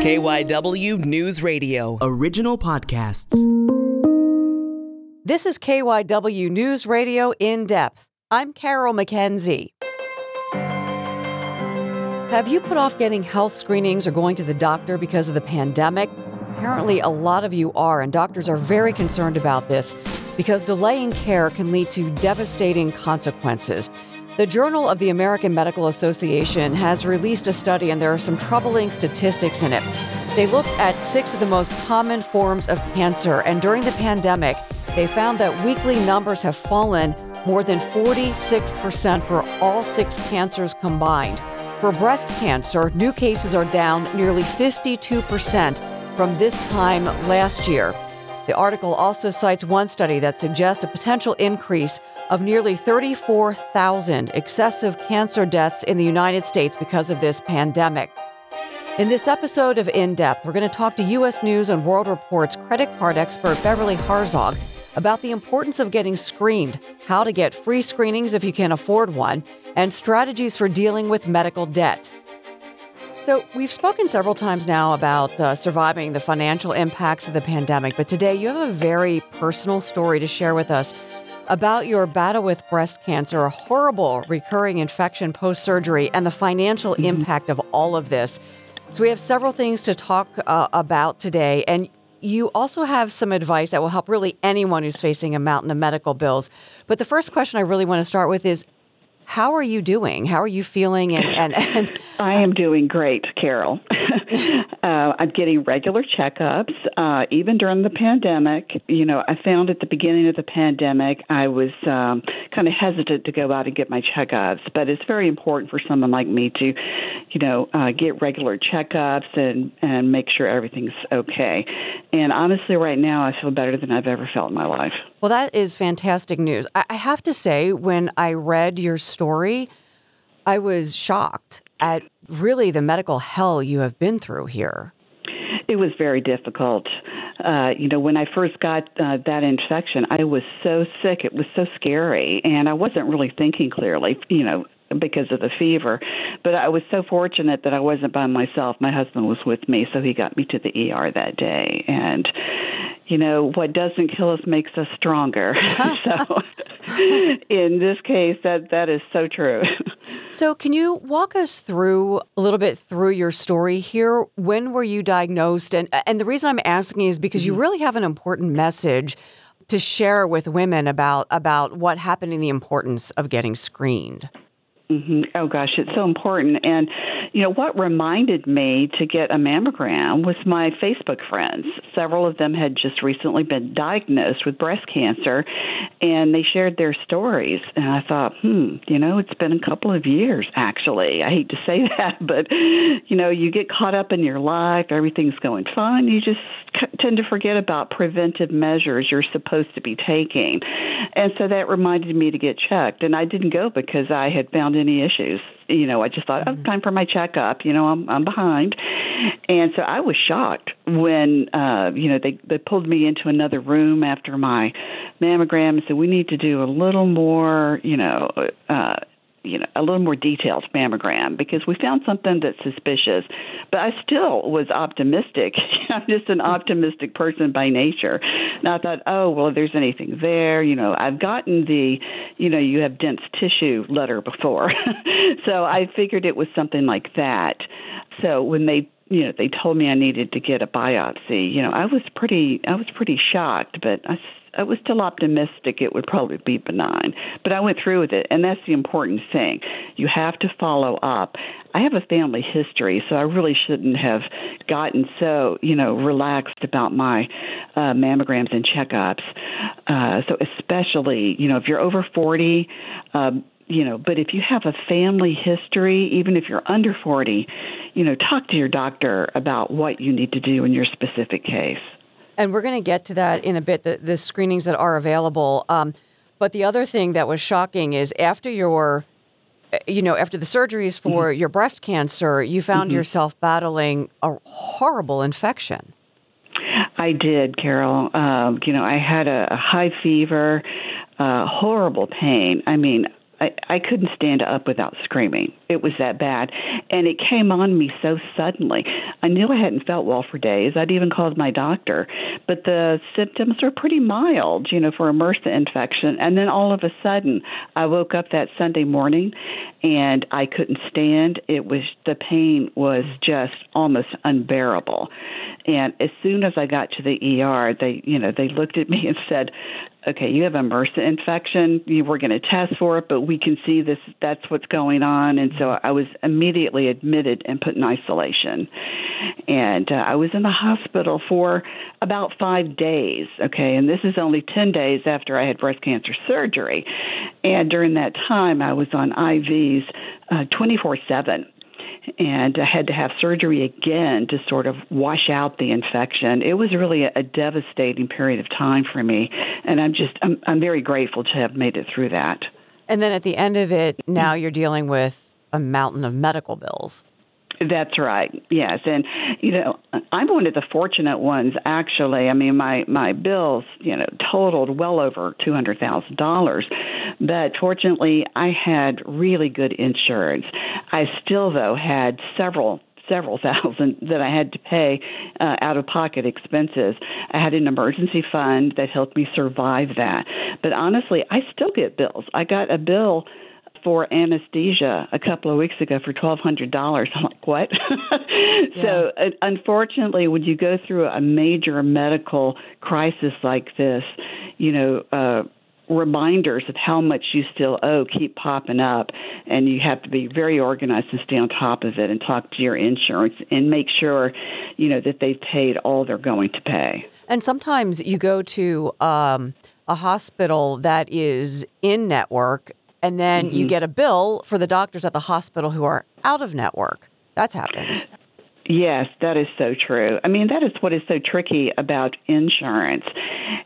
KYW News Radio. Original podcasts. This is KYW News Radio in depth. I'm Carol McKenzie. Have you put off getting health screenings or going to the doctor because of the pandemic? Apparently, a lot of you are, and doctors are very concerned about this because delaying care can lead to devastating consequences. The Journal of the American Medical Association has released a study, and there are some troubling statistics in it. They looked at six of the most common forms of cancer, and during the pandemic, they found that weekly numbers have fallen more than 46% for all six cancers combined. For breast cancer, new cases are down nearly 52% from this time last year. The article also cites one study that suggests a potential increase of nearly 34,000 excessive cancer deaths in the United States because of this pandemic. In this episode of In Depth, we're going to talk to U.S. News and World Report's credit card expert Beverly Harzog about the importance of getting screened, how to get free screenings if you can't afford one, and strategies for dealing with medical debt. So, we've spoken several times now about uh, surviving the financial impacts of the pandemic, but today you have a very personal story to share with us about your battle with breast cancer, a horrible recurring infection post surgery, and the financial mm-hmm. impact of all of this. So, we have several things to talk uh, about today. And you also have some advice that will help really anyone who's facing a mountain of medical bills. But the first question I really want to start with is how are you doing? How are you feeling? And, and, and I am doing great, Carol. uh, I'm getting regular checkups. Uh, even during the pandemic, you know, I found at the beginning of the pandemic, I was um, kind of hesitant to go out and get my checkups. But it's very important for someone like me to, you know, uh, get regular checkups and and make sure everything's okay. And honestly, right now, I feel better than I've ever felt in my life. Well, that is fantastic news. I have to say, when I read your story, I was shocked at really the medical hell you have been through here. It was very difficult. Uh, you know, when I first got uh, that infection, I was so sick. It was so scary, and I wasn't really thinking clearly. You know, because of the fever. But I was so fortunate that I wasn't by myself. My husband was with me, so he got me to the ER that day. And you know, what doesn't kill us makes us stronger. so in this case that that is so true. so can you walk us through a little bit through your story here? When were you diagnosed? And and the reason I'm asking is because mm-hmm. you really have an important message to share with women about about what happened and the importance of getting screened. Mm-hmm. Oh gosh, it's so important. And you know what reminded me to get a mammogram was my Facebook friends. Several of them had just recently been diagnosed with breast cancer, and they shared their stories. And I thought, hmm, you know, it's been a couple of years actually. I hate to say that, but you know, you get caught up in your life, everything's going fine, you just tend to forget about preventive measures you're supposed to be taking. And so that reminded me to get checked. And I didn't go because I had found any issues. You know, I just thought, oh, time for my checkup. You know, I'm I'm behind. And so I was shocked when uh, you know, they they pulled me into another room after my mammogram and said, We need to do a little more, you know, uh you know a little more detailed mammogram because we found something that's suspicious. But i still was optimistic. I'm just an optimistic person by nature. And i thought oh well if there's anything there you know i've gotten the you know you have dense tissue letter before. So i figured it was something like that. So when they you know they told me i needed to get a biopsy you know i was pretty i was pretty shocked but i I was still optimistic it would probably be benign, but I went through with it, and that's the important thing. You have to follow up. I have a family history, so I really shouldn't have gotten so you know relaxed about my uh, mammograms and checkups. Uh, so especially you know if you're over forty. Um, you know, but if you have a family history, even if you're under 40, you know, talk to your doctor about what you need to do in your specific case. And we're going to get to that in a bit, the, the screenings that are available. Um, but the other thing that was shocking is after your, eh, you know, after the surgeries for mm-hmm. your breast cancer, you found mm-hmm. yourself battling a horrible infection. I did, Carol. Um, you know, I had a, a high fever, uh, horrible pain. I mean, I, I couldn't stand up without screaming. it was that bad, and it came on me so suddenly. I knew I hadn't felt well for days. I'd even called my doctor, but the symptoms were pretty mild, you know, for a MRSA infection. And then all of a sudden, I woke up that Sunday morning, and I couldn't stand. It was the pain was just almost unbearable. And as soon as I got to the ER, they, you know, they looked at me and said, okay, you have a MRSA infection. You were going to test for it, but we can see this. That's what's going on. And so I was immediately admitted and put in isolation. And uh, I was in the hospital for about five days. Okay, and this is only ten days after I had breast cancer surgery. And during that time, I was on IVs uh, twenty four seven and I had to have surgery again to sort of wash out the infection. It was really a, a devastating period of time for me, and I'm just I'm, I'm very grateful to have made it through that. And then at the end of it, now you're dealing with a mountain of medical bills. That's right. Yes, and you know, I'm one of the fortunate ones. Actually, I mean, my my bills, you know, totaled well over two hundred thousand dollars, but fortunately, I had really good insurance. I still, though, had several several thousand that I had to pay uh, out of pocket expenses. I had an emergency fund that helped me survive that. But honestly, I still get bills. I got a bill for anesthesia a couple of weeks ago for twelve hundred dollars. I'm like, what? yeah. So uh, unfortunately, when you go through a major medical crisis like this, you know. Uh, reminders of how much you still owe keep popping up and you have to be very organized and stay on top of it and talk to your insurance and make sure you know that they've paid all they're going to pay and sometimes you go to um, a hospital that is in network and then mm-hmm. you get a bill for the doctors at the hospital who are out of network. That's happened. Yes, that is so true. I mean, that is what is so tricky about insurance.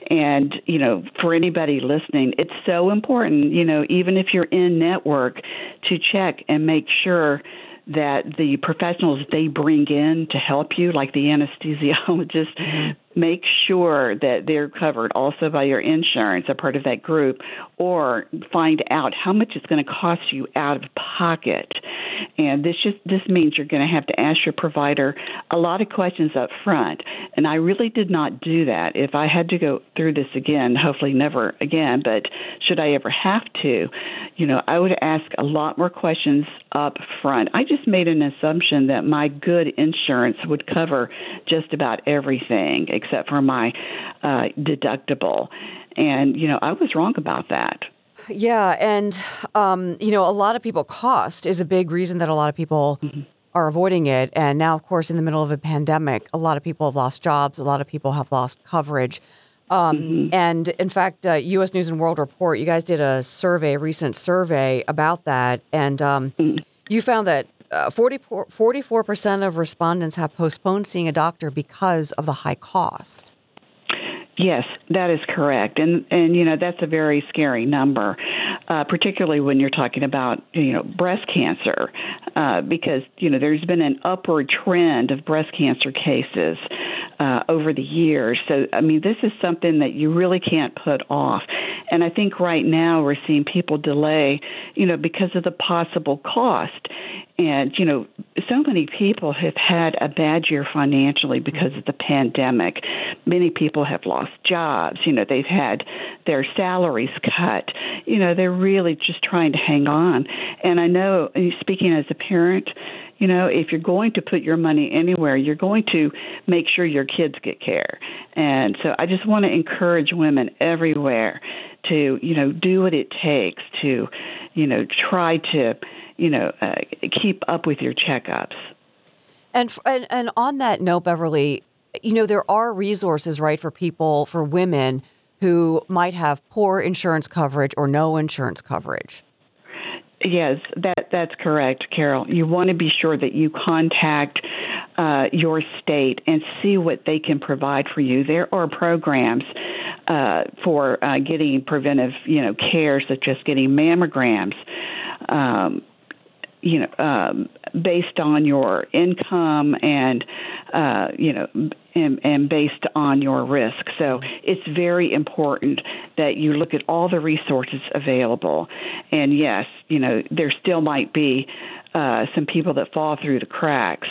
And, you know, for anybody listening, it's so important, you know, even if you're in network, to check and make sure that the professionals they bring in to help you, like the anesthesiologist, mm-hmm make sure that they're covered also by your insurance, a part of that group, or find out how much it's going to cost you out of pocket. And this just this means you're going to have to ask your provider a lot of questions up front. And I really did not do that. If I had to go through this again, hopefully never again, but should I ever have to, you know, I would ask a lot more questions up front. I just made an assumption that my good insurance would cover just about everything except for my uh, deductible. And, you know, I was wrong about that. Yeah. And, um, you know, a lot of people, cost is a big reason that a lot of people. Mm-hmm. Are avoiding it. And now, of course, in the middle of a pandemic, a lot of people have lost jobs. A lot of people have lost coverage. Um, mm-hmm. And in fact, uh, U.S. News and World Report, you guys did a survey, a recent survey about that, and um, mm-hmm. you found that uh, 44% of respondents have postponed seeing a doctor because of the high cost. Yes, that is correct, and and you know that's a very scary number, uh, particularly when you're talking about you know breast cancer, uh, because you know there's been an upward trend of breast cancer cases uh, over the years. So I mean this is something that you really can't put off, and I think right now we're seeing people delay, you know, because of the possible cost, and, you know, so many people have had a bad year financially because of the pandemic. Many people have lost jobs. You know, they've had their salaries cut. You know, they're really just trying to hang on. And I know, speaking as a parent, you know, if you're going to put your money anywhere, you're going to make sure your kids get care. And so I just want to encourage women everywhere to, you know, do what it takes to, you know, try to you know, uh, keep up with your checkups. And, and and on that note, Beverly, you know, there are resources, right, for people, for women who might have poor insurance coverage or no insurance coverage. Yes, that that's correct, Carol. You want to be sure that you contact uh, your state and see what they can provide for you. There are programs uh, for uh, getting preventive, you know, care, such as getting mammograms. Um, you know, um, based on your income and, uh, you know, and, and based on your risk. So it's very important that you look at all the resources available. And yes, you know, there still might be uh, some people that fall through the cracks.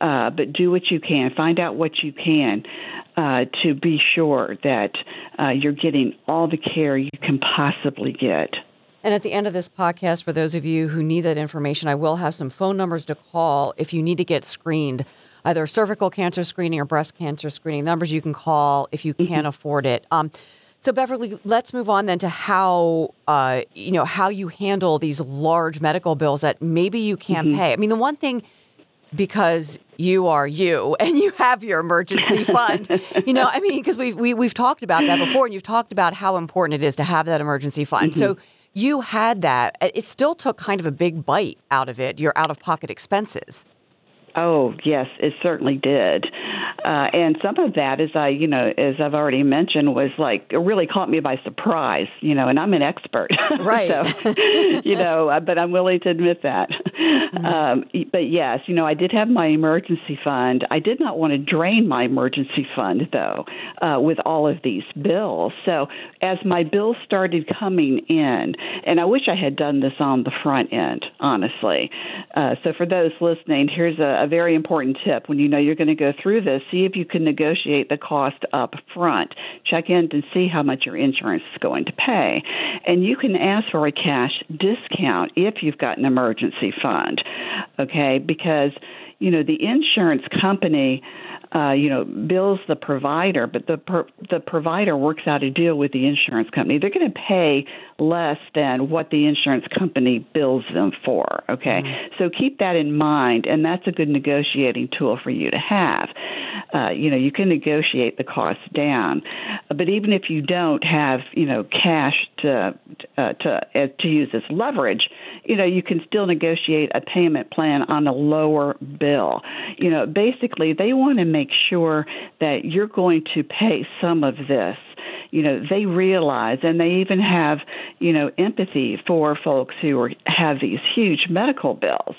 Uh, but do what you can. Find out what you can uh, to be sure that uh, you're getting all the care you can possibly get. And at the end of this podcast, for those of you who need that information, I will have some phone numbers to call if you need to get screened, either cervical cancer screening or breast cancer screening. Numbers you can call if you can't mm-hmm. afford it. Um, so Beverly, let's move on then to how uh, you know how you handle these large medical bills that maybe you can't mm-hmm. pay. I mean, the one thing because you are you and you have your emergency fund. you know, I mean, because we've we, have we have talked about that before, and you've talked about how important it is to have that emergency fund. Mm-hmm. So you had that. It still took kind of a big bite out of it. Your out of pocket expenses. Oh yes, it certainly did, uh, and some of that, as I you know, as I've already mentioned, was like it really caught me by surprise. You know, and I'm an expert, right? so, you know, uh, but I'm willing to admit that. Mm-hmm. Um, but yes, you know, I did have my emergency fund. I did not want to drain my emergency fund though, uh, with all of these bills. So as my bills started coming in, and I wish I had done this on the front end, honestly. Uh, so for those listening, here's a a very important tip when you know you're going to go through this. See if you can negotiate the cost up front. Check in to see how much your insurance is going to pay. And you can ask for a cash discount if you've got an emergency fund. Okay? Because, you know, the insurance company uh, you know, bills the provider, but the per, the provider works out a deal with the insurance company. They're going to pay less than what the insurance company bills them for. Okay, mm-hmm. so keep that in mind, and that's a good negotiating tool for you to have. Uh, you know, you can negotiate the cost down, but even if you don't have, you know, cash to uh, to uh, to use as leverage, you know, you can still negotiate a payment plan on a lower bill. You know, basically, they want to make make sure that you're going to pay some of this. You know they realize and they even have you know empathy for folks who are have these huge medical bills.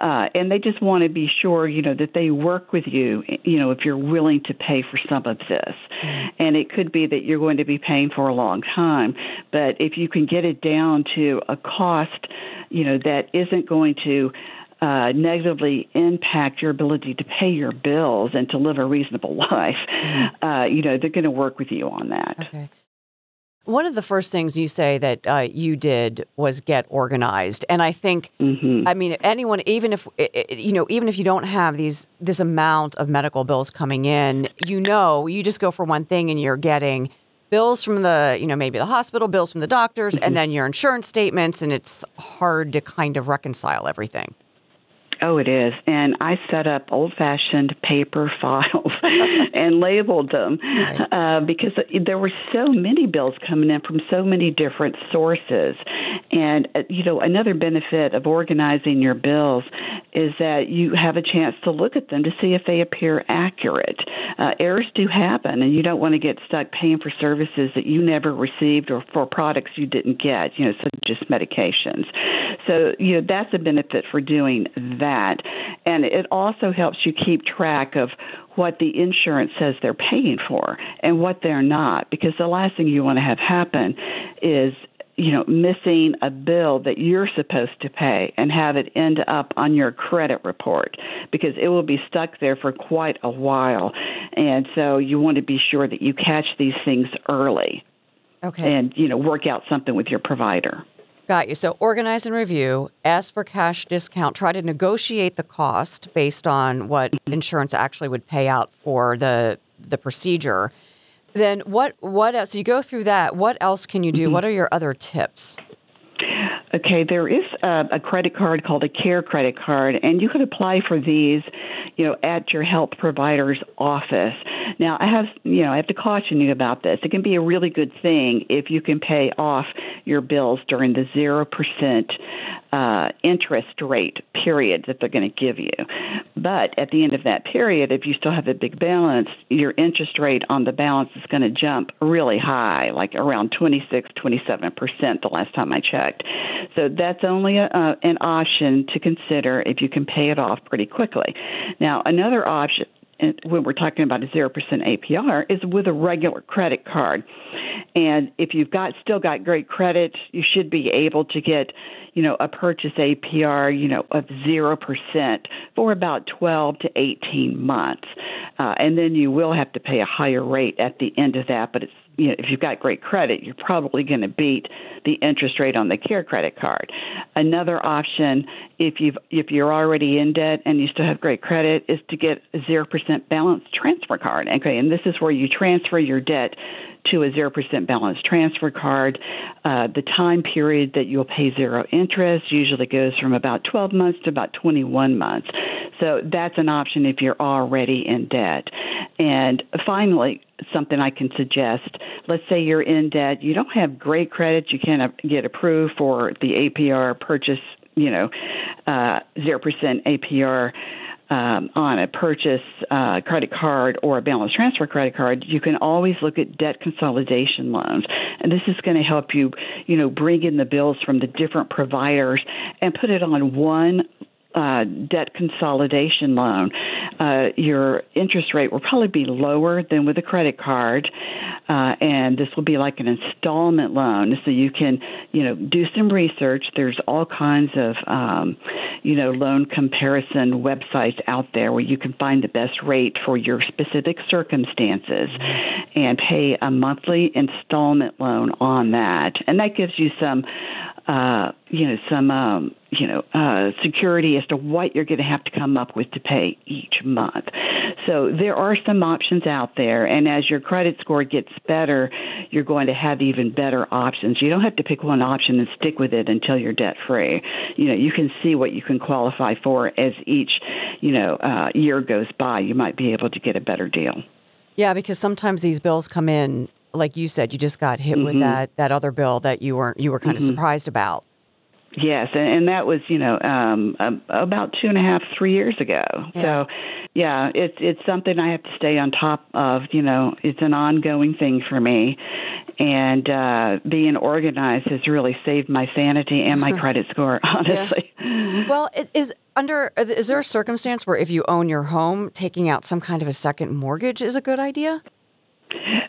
Uh, and they just want to be sure you know that they work with you you know if you're willing to pay for some of this. Mm-hmm. and it could be that you're going to be paying for a long time but if you can get it down to a cost you know that isn't going to uh, negatively impact your ability to pay your bills and to live a reasonable life, mm-hmm. uh, you know, they're going to work with you on that. Okay. One of the first things you say that uh, you did was get organized, and I think, mm-hmm. I mean, anyone, even if you know, even if you don't have these this amount of medical bills coming in, you know, you just go for one thing, and you're getting bills from the, you know, maybe the hospital, bills from the doctors, mm-hmm. and then your insurance statements, and it's hard to kind of reconcile everything. Oh, it is. And I set up old fashioned paper files and labeled them right. uh, because there were so many bills coming in from so many different sources. And, uh, you know, another benefit of organizing your bills is that you have a chance to look at them to see if they appear accurate. Uh, errors do happen, and you don't want to get stuck paying for services that you never received or for products you didn't get, you know, such as medications. So, you know, that's a benefit for doing that that. And it also helps you keep track of what the insurance says they're paying for and what they're not. Because the last thing you want to have happen is you know, missing a bill that you're supposed to pay and have it end up on your credit report because it will be stuck there for quite a while. And so you want to be sure that you catch these things early. Okay. And, you know, work out something with your provider. Got you. So organize and review, ask for cash discount, try to negotiate the cost based on what mm-hmm. insurance actually would pay out for the the procedure. Then what what else? So you go through that. What else can you do? Mm-hmm. What are your other tips? Okay, there is a, a, credit card called a CareCredit card, and you could apply for these, you know, at your health provider's office. Now, I have, you know, I have to caution you about this. It can be a really good thing if you can pay off your bills during the zero percent uh, interest rate period that they're going to give you. But at the end of that period, if you still have a big balance, your interest rate on the balance is going to jump really high, like around 26, 27 percent the last time I checked. So that's only a, uh, an option to consider if you can pay it off pretty quickly. Now, another option when we're talking about a 0% APR is with a regular credit card. And if you've got still got great credit, you should be able to get, you know, a purchase APR, you know, of 0% for about 12 to 18 months. Uh, and then you will have to pay a higher rate at the end of that, but it's you know, if you've got great credit, you're probably going to beat the interest rate on the CareCredit card. Another option, if you've if you're already in debt and you still have great credit, is to get a zero percent balance transfer card. Okay, and this is where you transfer your debt to a 0% balance transfer card. Uh, the time period that you'll pay zero interest usually goes from about 12 months to about 21 months. So that's an option if you're already in debt. And finally, something I can suggest. Let's say you're in debt, you don't have great credit, you can't get approved for the APR purchase, you know, uh, 0% APR um, on a purchase uh, credit card or a balance transfer credit card, you can always look at debt consolidation loans, and this is going to help you, you know, bring in the bills from the different providers and put it on one uh, debt consolidation loan, uh, your interest rate will probably be lower than with a credit card, uh, and this will be like an installment loan. So you can, you know, do some research. There's all kinds of, um, you know, loan comparison websites out there where you can find the best rate for your specific circumstances, and pay a monthly installment loan on that, and that gives you some uh, you know, some, um, you know, uh, security as to what you're going to have to come up with to pay each month. So there are some options out there, and as your credit score gets better, you're going to have even better options. You don't have to pick one option and stick with it until you're debt free. You know, you can see what you can qualify for as each, you know, uh, year goes by. You might be able to get a better deal. Yeah, because sometimes these bills come in like you said, you just got hit mm-hmm. with that that other bill that you weren't you were kind mm-hmm. of surprised about. Yes, and, and that was you know um, about two and a half, three years ago. Yeah. So, yeah, it's it's something I have to stay on top of. You know, it's an ongoing thing for me, and uh, being organized has really saved my sanity and my credit score. Honestly. Yeah. Well, is under is there a circumstance where if you own your home, taking out some kind of a second mortgage is a good idea?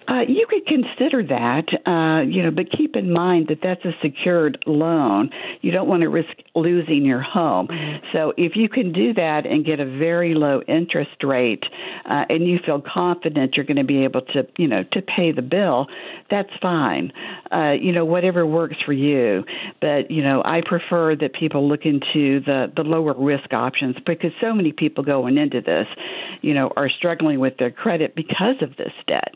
Uh, you could consider that, uh, you know, but keep in mind that that's a secured loan. You don't want to risk losing your home. Mm-hmm. So if you can do that and get a very low interest rate, uh, and you feel confident you're going to be able to, you know, to pay the bill, that's fine. Uh, you know, whatever works for you. But you know, I prefer that people look into the the lower risk options because so many people going into this, you know, are struggling with their credit because of this debt.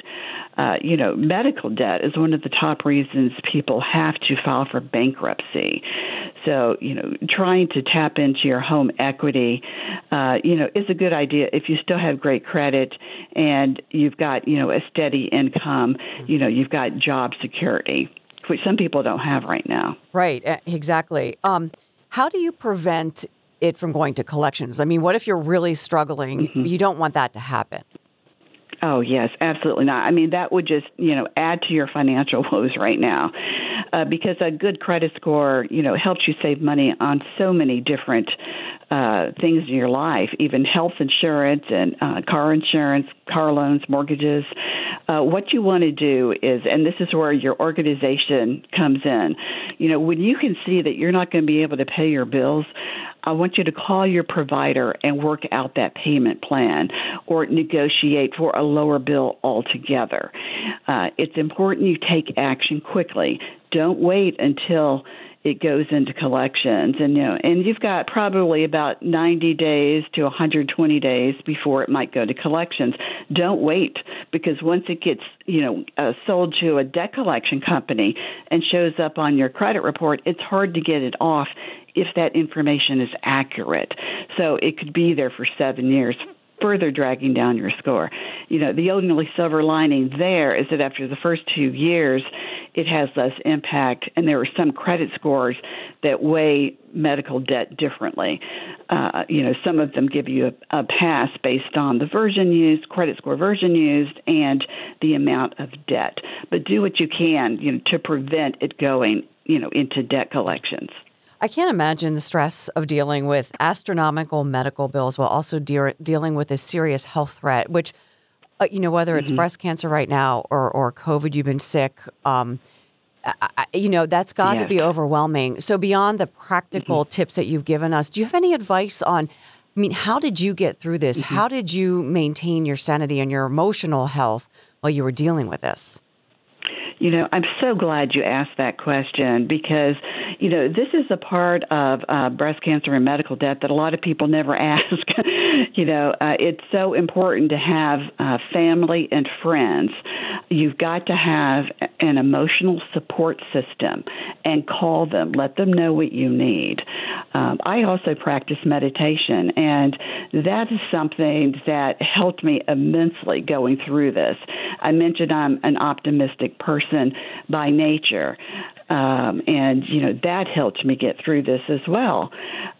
Uh, you know, medical debt is one of the top reasons people have to file for bankruptcy. So, you know, trying to tap into your home equity, uh, you know, is a good idea if you still have great credit and you've got, you know, a steady income, you know, you've got job security, which some people don't have right now. Right, exactly. Um, how do you prevent it from going to collections? I mean, what if you're really struggling? Mm-hmm. You don't want that to happen. Oh, yes, absolutely not. I mean, that would just, you know, add to your financial woes right now. Uh, because a good credit score, you know, helps you save money on so many different uh, things in your life, even health insurance and uh, car insurance, car loans, mortgages. Uh, what you want to do is, and this is where your organization comes in, you know, when you can see that you're not going to be able to pay your bills, I want you to call your provider and work out that payment plan or negotiate for a lower bill altogether. Uh, it's important you take action quickly. Don't wait until it goes into collections and you know and you've got probably about 90 days to 120 days before it might go to collections don't wait because once it gets you know uh, sold to a debt collection company and shows up on your credit report it's hard to get it off if that information is accurate. So it could be there for seven years, further dragging down your score. You know, the only silver lining there is that after the first two years, it has less impact, and there are some credit scores that weigh medical debt differently. Uh, you know, some of them give you a, a pass based on the version used, credit score version used, and the amount of debt. But do what you can, you know, to prevent it going, you know, into debt collections. I can't imagine the stress of dealing with astronomical medical bills while also de- dealing with a serious health threat, which, uh, you know, whether it's mm-hmm. breast cancer right now or, or COVID, you've been sick. Um, I, you know, that's got yes. to be overwhelming. So, beyond the practical mm-hmm. tips that you've given us, do you have any advice on? I mean, how did you get through this? Mm-hmm. How did you maintain your sanity and your emotional health while you were dealing with this? You know, I'm so glad you asked that question because, you know, this is a part of uh, breast cancer and medical debt that a lot of people never ask. you know, uh, it's so important to have uh, family and friends. You've got to have an emotional support system and call them, let them know what you need. Um, I also practice meditation, and that is something that helped me immensely going through this. I mentioned I'm an optimistic person by nature. Um, and you know that helped me get through this as well.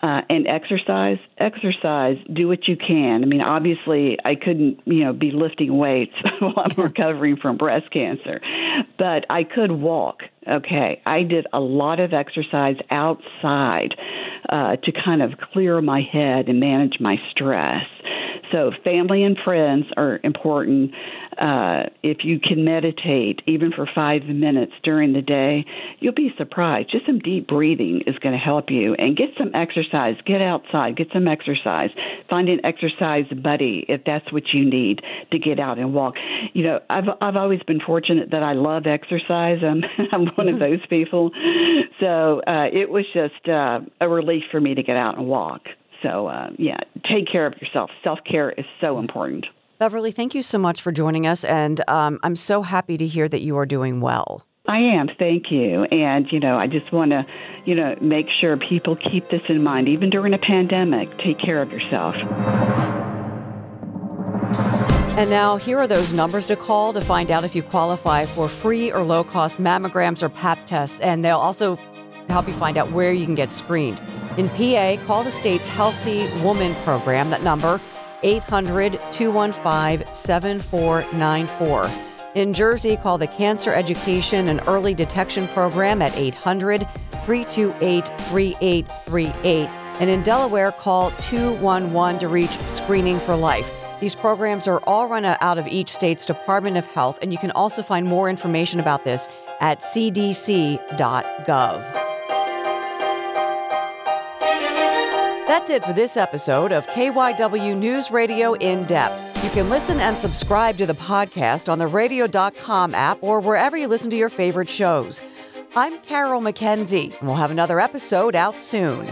Uh, and exercise, exercise, do what you can. I mean, obviously, I couldn't you know be lifting weights while I'm recovering from breast cancer, but I could walk. Okay, I did a lot of exercise outside uh, to kind of clear my head and manage my stress. So, family and friends are important. Uh, if you can meditate even for five minutes during the day, you'll be surprised. Just some deep breathing is going to help you. And get some exercise. Get outside. Get some exercise. Find an exercise buddy if that's what you need to get out and walk. You know, I've I've always been fortunate that I love exercise. I'm I'm one of those people. So uh, it was just uh, a relief for me to get out and walk. So, uh, yeah, take care of yourself. Self care is so important. Beverly, thank you so much for joining us. And um, I'm so happy to hear that you are doing well. I am, thank you. And, you know, I just want to, you know, make sure people keep this in mind. Even during a pandemic, take care of yourself. And now, here are those numbers to call to find out if you qualify for free or low cost mammograms or pap tests. And they'll also help you find out where you can get screened. In PA, call the state's Healthy Woman program. That number, 800 215 7494. In Jersey, call the Cancer Education and Early Detection Program at 800 328 3838. And in Delaware, call 211 to reach Screening for Life. These programs are all run out of each state's Department of Health, and you can also find more information about this at cdc.gov. That's it for this episode of KYW News Radio In Depth. You can listen and subscribe to the podcast on the radio.com app or wherever you listen to your favorite shows. I'm Carol McKenzie, and we'll have another episode out soon.